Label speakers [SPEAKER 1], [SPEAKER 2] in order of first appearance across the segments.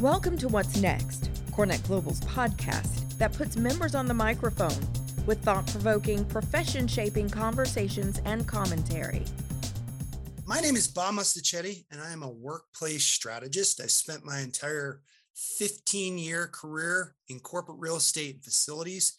[SPEAKER 1] Welcome to What's Next, CoreNet Global's podcast that puts members on the microphone with thought provoking, profession shaping conversations and commentary.
[SPEAKER 2] My name is Bob Mustachetti, and I am a workplace strategist. I spent my entire 15 year career in corporate real estate facilities.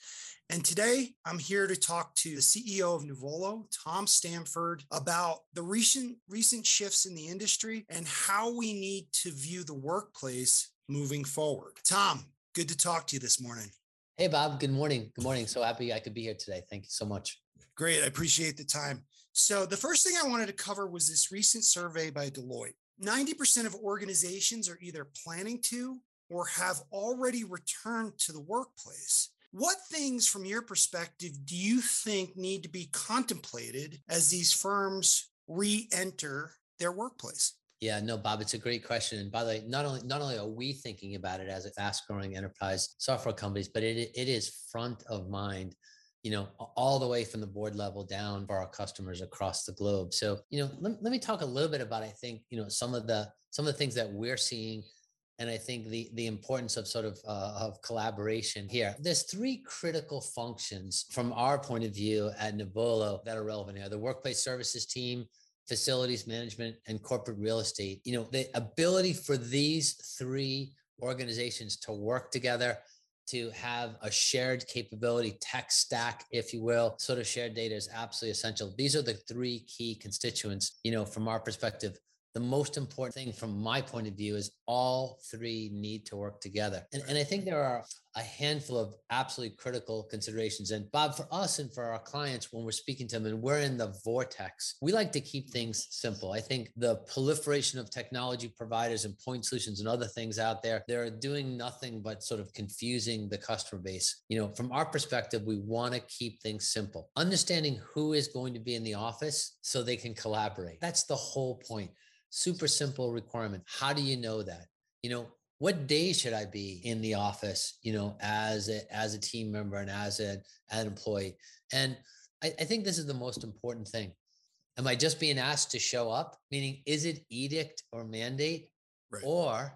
[SPEAKER 2] And today I'm here to talk to the CEO of Nuvolo, Tom Stanford, about the recent recent shifts in the industry and how we need to view the workplace moving forward. Tom, good to talk to you this morning.
[SPEAKER 3] Hey Bob, good morning. Good morning. So happy I could be here today. Thank you so much.
[SPEAKER 2] Great. I appreciate the time. So, the first thing I wanted to cover was this recent survey by Deloitte. 90% of organizations are either planning to or have already returned to the workplace. What things, from your perspective, do you think need to be contemplated as these firms re enter their workplace?
[SPEAKER 3] Yeah, no, Bob, it's a great question. And by the way, not only not only are we thinking about it as a fast-growing enterprise software companies, but it it is front of mind, you know, all the way from the board level down for our customers across the globe. So, you know, let, let me talk a little bit about I think, you know, some of the some of the things that we're seeing and I think the the importance of sort of uh, of collaboration here. There's three critical functions from our point of view at Nuvolo that are relevant here: the workplace services team, facilities management, and corporate real estate. You know, the ability for these three organizations to work together to have a shared capability tech stack if you will sort of shared data is absolutely essential these are the three key constituents you know from our perspective the most important thing from my point of view is all three need to work together. And, and I think there are a handful of absolutely critical considerations. And Bob, for us and for our clients, when we're speaking to them and we're in the vortex, we like to keep things simple. I think the proliferation of technology providers and point solutions and other things out there, they're doing nothing but sort of confusing the customer base. You know, from our perspective, we want to keep things simple. Understanding who is going to be in the office so they can collaborate. That's the whole point super simple requirement. How do you know that? You know, what day should I be in the office, you know, as a, as a team member and as, a, as an employee? And I, I think this is the most important thing. Am I just being asked to show up? Meaning, is it edict or mandate? Right. Or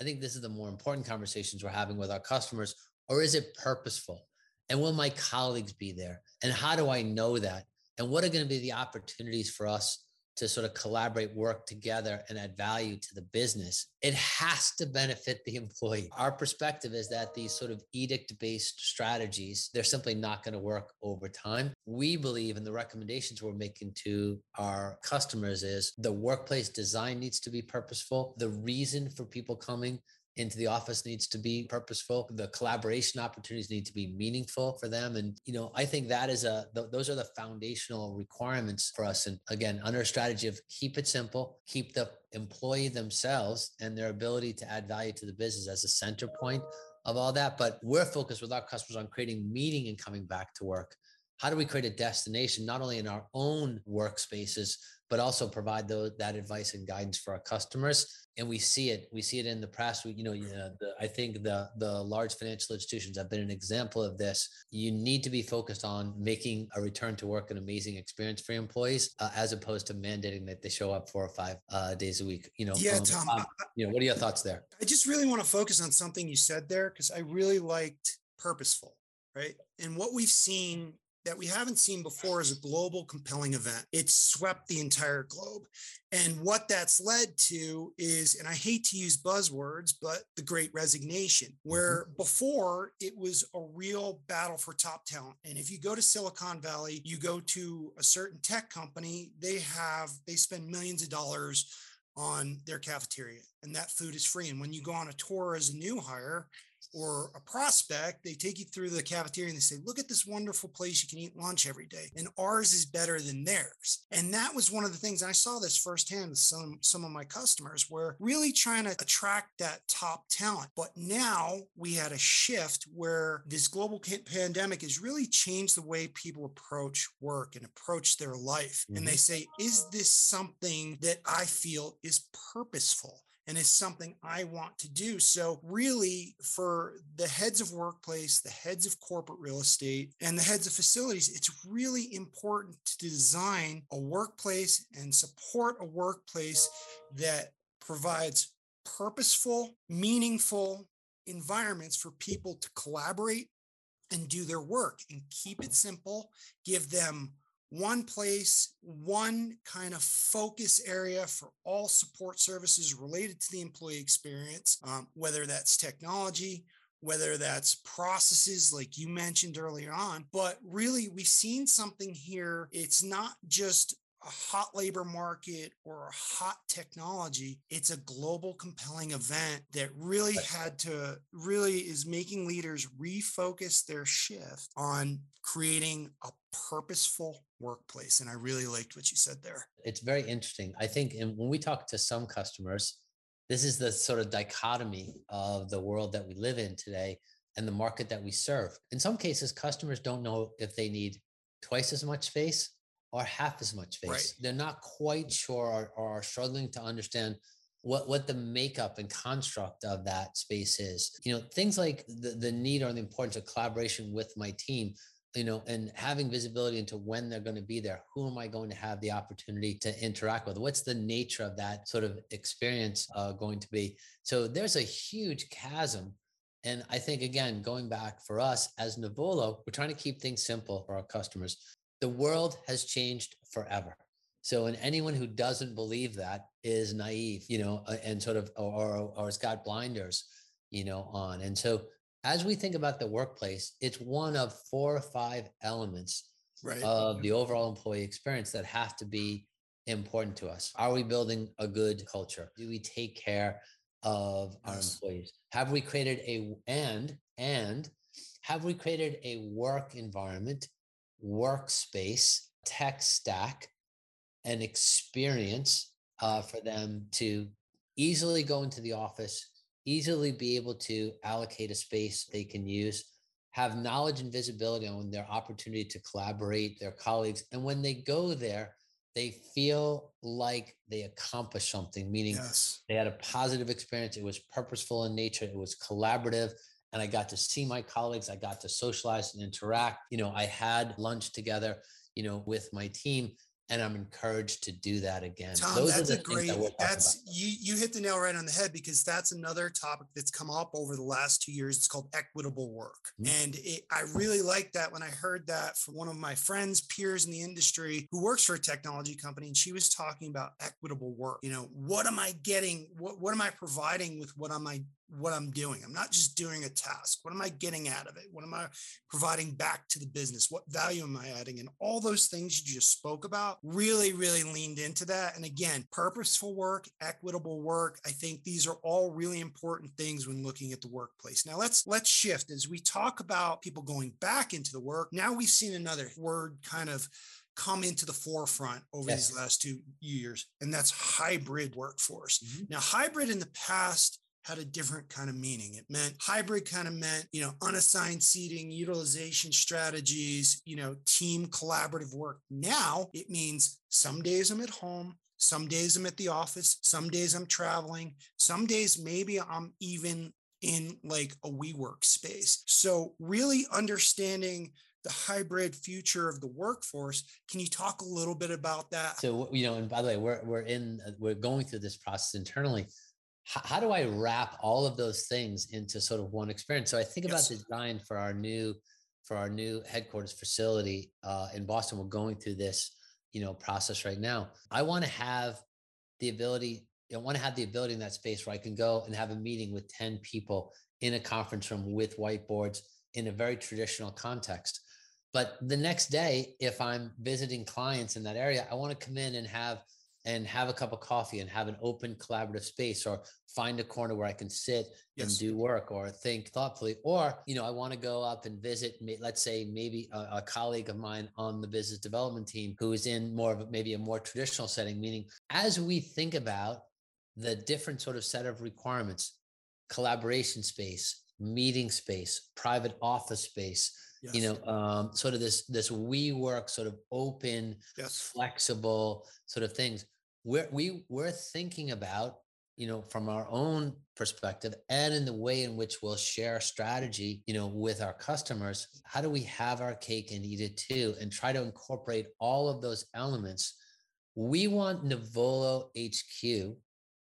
[SPEAKER 3] I think this is the more important conversations we're having with our customers, or is it purposeful? And will my colleagues be there? And how do I know that? And what are going to be the opportunities for us to sort of collaborate, work together, and add value to the business, it has to benefit the employee. Our perspective is that these sort of edict based strategies, they're simply not going to work over time. We believe in the recommendations we're making to our customers is the workplace design needs to be purposeful. The reason for people coming into the office needs to be purposeful. The collaboration opportunities need to be meaningful for them. And you know i think that is a th- those are the foundational requirements for us. And again under a strategy of keep it simple keep the employee themselves and their ability to add value to the business as a center point of all that. But we're focused with our customers on creating meaning and coming back to work. How do we create a destination not only in our own workspaces but also provide those, that advice and guidance for our customers. And we see it we see it in the press we, you know, you know the, i think the the large financial institutions have been an example of this. You need to be focused on making a return to work an amazing experience for employees uh, as opposed to mandating that they show up four or five uh, days a week you know
[SPEAKER 2] yeah tom
[SPEAKER 3] um, you know what are your thoughts there?
[SPEAKER 2] I just really want to focus on something you said there because i really liked purposeful right? And what we've seen that we haven't seen before is a global compelling event. It swept the entire globe. And what that's led to is, and I hate to use buzzwords, but the great resignation, where mm-hmm. before it was a real battle for top talent. And if you go to Silicon Valley, you go to a certain tech company, they have, they spend millions of dollars on their cafeteria and that food is free. And when you go on a tour as a new hire, or a prospect, they take you through the cafeteria and they say, look at this wonderful place you can eat lunch every day. And ours is better than theirs. And that was one of the things I saw this firsthand with some, some of my customers were really trying to attract that top talent. But now we had a shift where this global pandemic has really changed the way people approach work and approach their life. Mm-hmm. And they say, is this something that I feel is purposeful? And is something I want to do. So, really, for the heads of workplace, the heads of corporate real estate, and the heads of facilities, it's really important to design a workplace and support a workplace that provides purposeful, meaningful environments for people to collaborate and do their work and keep it simple, give them one place, one kind of focus area for all support services related to the employee experience, um, whether that's technology, whether that's processes like you mentioned earlier on. But really, we've seen something here. It's not just a hot labor market or a hot technology. It's a global compelling event that really had to really is making leaders refocus their shift on creating a purposeful workplace. And I really liked what you said there.
[SPEAKER 3] It's very interesting. I think and when we talk to some customers, this is the sort of dichotomy of the world that we live in today and the market that we serve. In some cases, customers don't know if they need twice as much space or half as much space. Right. They're not quite sure or, or, are struggling to understand what, what the makeup and construct of that space is. You know, things like the, the need or the importance of collaboration with my team, you know, and having visibility into when they're going to be there. Who am I going to have the opportunity to interact with? What's the nature of that sort of experience uh, going to be? So there's a huge chasm and I think, again, going back for us as Nuvolo, we're trying to keep things simple for our customers the world has changed forever. So, and anyone who doesn't believe that is naive, you know, and sort of, or, or, or has got blinders, you know, on. And so, as we think about the workplace, it's one of four or five elements right. of the overall employee experience that have to be important to us. Are we building a good culture? Do we take care of our employees? Have we created a and and have we created a work environment workspace, tech stack, and experience uh, for them to easily go into the office, easily be able to allocate a space they can use, have knowledge and visibility on their opportunity to collaborate, their colleagues. And when they go there, they feel like they accomplished something, meaning yes. they had a positive experience. It was purposeful in nature, it was collaborative, and I got to see my colleagues. I got to socialize and interact. You know, I had lunch together, you know, with my team and I'm encouraged to do that again.
[SPEAKER 2] Tom, Those that's a great. That that's you. You hit the nail right on the head because that's another topic that's come up over the last two years. It's called equitable work, mm-hmm. and it, I really like that when I heard that from one of my friends, peers in the industry who works for a technology company, and she was talking about equitable work. You know, what am I getting? What what am I providing with what am I what I'm doing. I'm not just doing a task. What am I getting out of it? What am I providing back to the business? What value am I adding? And all those things you just spoke about really, really leaned into that. And again, purposeful work, equitable work. I think these are all really important things when looking at the workplace. Now let's let's shift as we talk about people going back into the work. Now we've seen another word kind of come into the forefront over yes. these last two years, and that's hybrid workforce. Mm-hmm. Now, hybrid in the past had a different kind of meaning. It meant hybrid kind of meant, you know, unassigned seating, utilization strategies, you know, team collaborative work. Now it means some days I'm at home, some days I'm at the office, some days I'm traveling, some days maybe I'm even in like a WeWork space. So really understanding the hybrid future of the workforce. Can you talk a little bit about that?
[SPEAKER 3] So, you know, and by the way, we're, we're in, we're going through this process internally how do I wrap all of those things into sort of one experience? So I think yes. about design for our new for our new headquarters facility uh, in Boston. We're going through this, you know, process right now. I want to have the ability. I want to have the ability in that space where I can go and have a meeting with ten people in a conference room with whiteboards in a very traditional context. But the next day, if I'm visiting clients in that area, I want to come in and have and have a cup of coffee and have an open collaborative space or find a corner where I can sit yes. and do work or think thoughtfully. Or, you know, I want to go up and visit, let's say, maybe a, a, colleague of mine on the business development team who is in more of a, maybe a more traditional setting, meaning as we think about the different sort of set of requirements, collaboration space, meeting space, private office space, Yes. you know um, sort of this this WeWork sort of open yes. flexible sort of things we're we we're thinking about you know from our own perspective and in the way in which we'll share strategy you know with our customers how do we have our cake and eat it too and try to incorporate all of those elements. We want Nuvolo HQ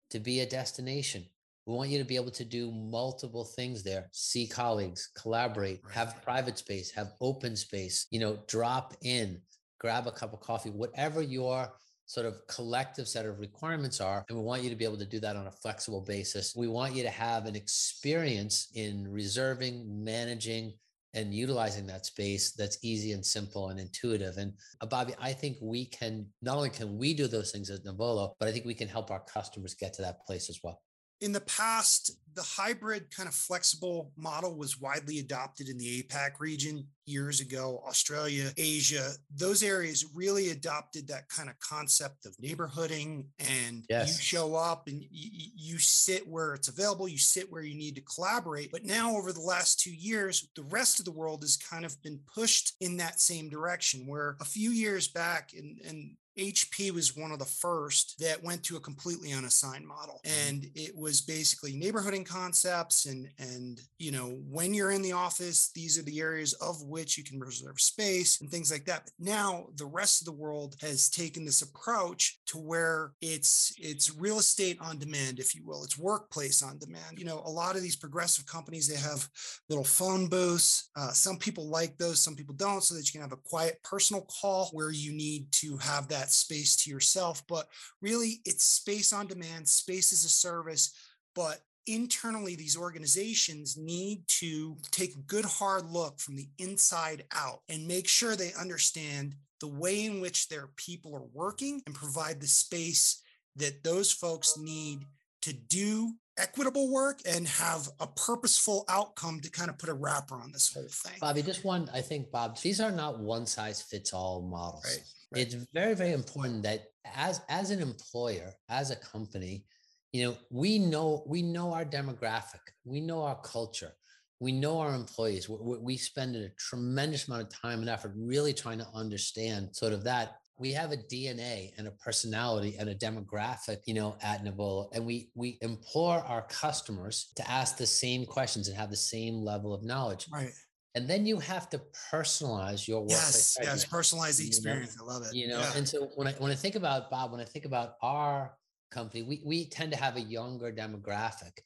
[SPEAKER 3] to be a destination. We want you to be able to do multiple things there, see colleagues, collaborate, have private space, have open space, you know, drop in, grab a cup of coffee, whatever your sort of collective set of requirements are. And we want you to be able to do that on a flexible basis. We want you to have an experience in reserving, managing, and utilizing that space that's easy and simple and intuitive. And uh, Bobby, I think we can not only can we do those things at Nuvolo, but I think we can help our customers get to that place as well.
[SPEAKER 2] In the past, the hybrid kind of flexible model was widely adopted in the APAC region years ago, Australia, Asia. Those areas really adopted that kind of concept of neighborhooding and yes. you show up and you, you sit where it's available, you sit where you need to collaborate. But now, over the last two years, the rest of the world has kind of been pushed in that same direction, where a few years back, and, and HP was one of the first that went to a completely unassigned model. Mm-hmm. And it was basically neighborhooding concepts and and you know, when you're in the office, these are the areas of which you can reserve space and things like that. But now the rest of the world has taken this approach to where it's it's real estate on demand, if you will. It's workplace on demand. You know, a lot of these progressive companies, they have little phone booths. Uh, some people like those, some people don't, so that you can have a quiet personal call where you need to have that that space to yourself. But really, it's space on demand, space as a service. But internally, these organizations need to take a good hard look from the inside out and make sure they understand the way in which their people are working and provide the space that those folks need to do equitable work and have a purposeful outcome to kind of put a wrapper on this whole thing.
[SPEAKER 3] Bobby, just one, I think, Bob, these are not one size fits all models. Right. Right. It's very, very important that as as an employer, as a company, you know, we know we know our demographic, we know our culture, we know our employees. We, we spend a tremendous amount of time and effort really trying to understand sort of that we have a DNA and a personality and a demographic, you know, at Nuvolo, and we we implore our customers to ask the same questions and have the same level of knowledge.
[SPEAKER 2] Right
[SPEAKER 3] and then you have to personalize your work.
[SPEAKER 2] Yes, yes, personalize the experience.
[SPEAKER 3] know?
[SPEAKER 2] I love it.
[SPEAKER 3] You know, yeah. and so when I when I think about Bob, when I think about our company, we we tend to have a younger demographic,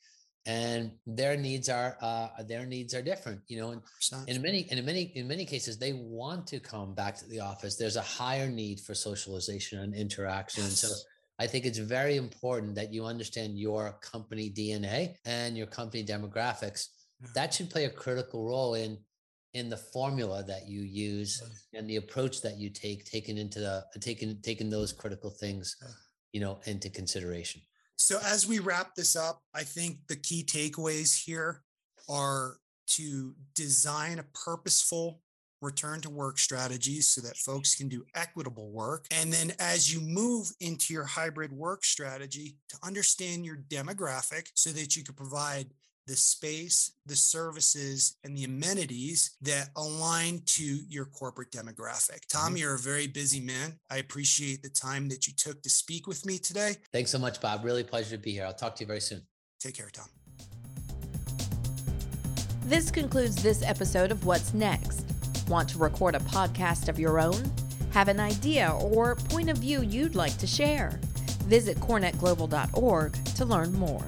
[SPEAKER 3] and their needs are uh, their needs are different. You know, and in many in many in many cases, they want to come back to the office. There's a higher need for socialization and interaction. Yes. And so I think it's very important that you understand your company DNA and your company demographics. Yeah. That should play a critical role in in the formula that you use and the approach that you take taken into the taken taking those critical things you know into consideration.
[SPEAKER 2] So as we wrap this up i think the key takeaways here are to design a purposeful return to work strategies so that folks can do equitable work. And then as you move into your hybrid work strategy, to understand your demographic so that you can provide the space, the services, and the amenities that align to your corporate demographic. Tom, mm-hmm. you're a very busy man. I appreciate the time that you took to speak with me today.
[SPEAKER 3] Thanks so much, Bob. Really pleasure to be here. I'll talk to you very soon.
[SPEAKER 2] Take care, Tom.
[SPEAKER 1] This concludes this episode of What's Next. Want to record a podcast of your own? Have an idea or point of view you'd like to share? Visit corenetglobal.org to learn more.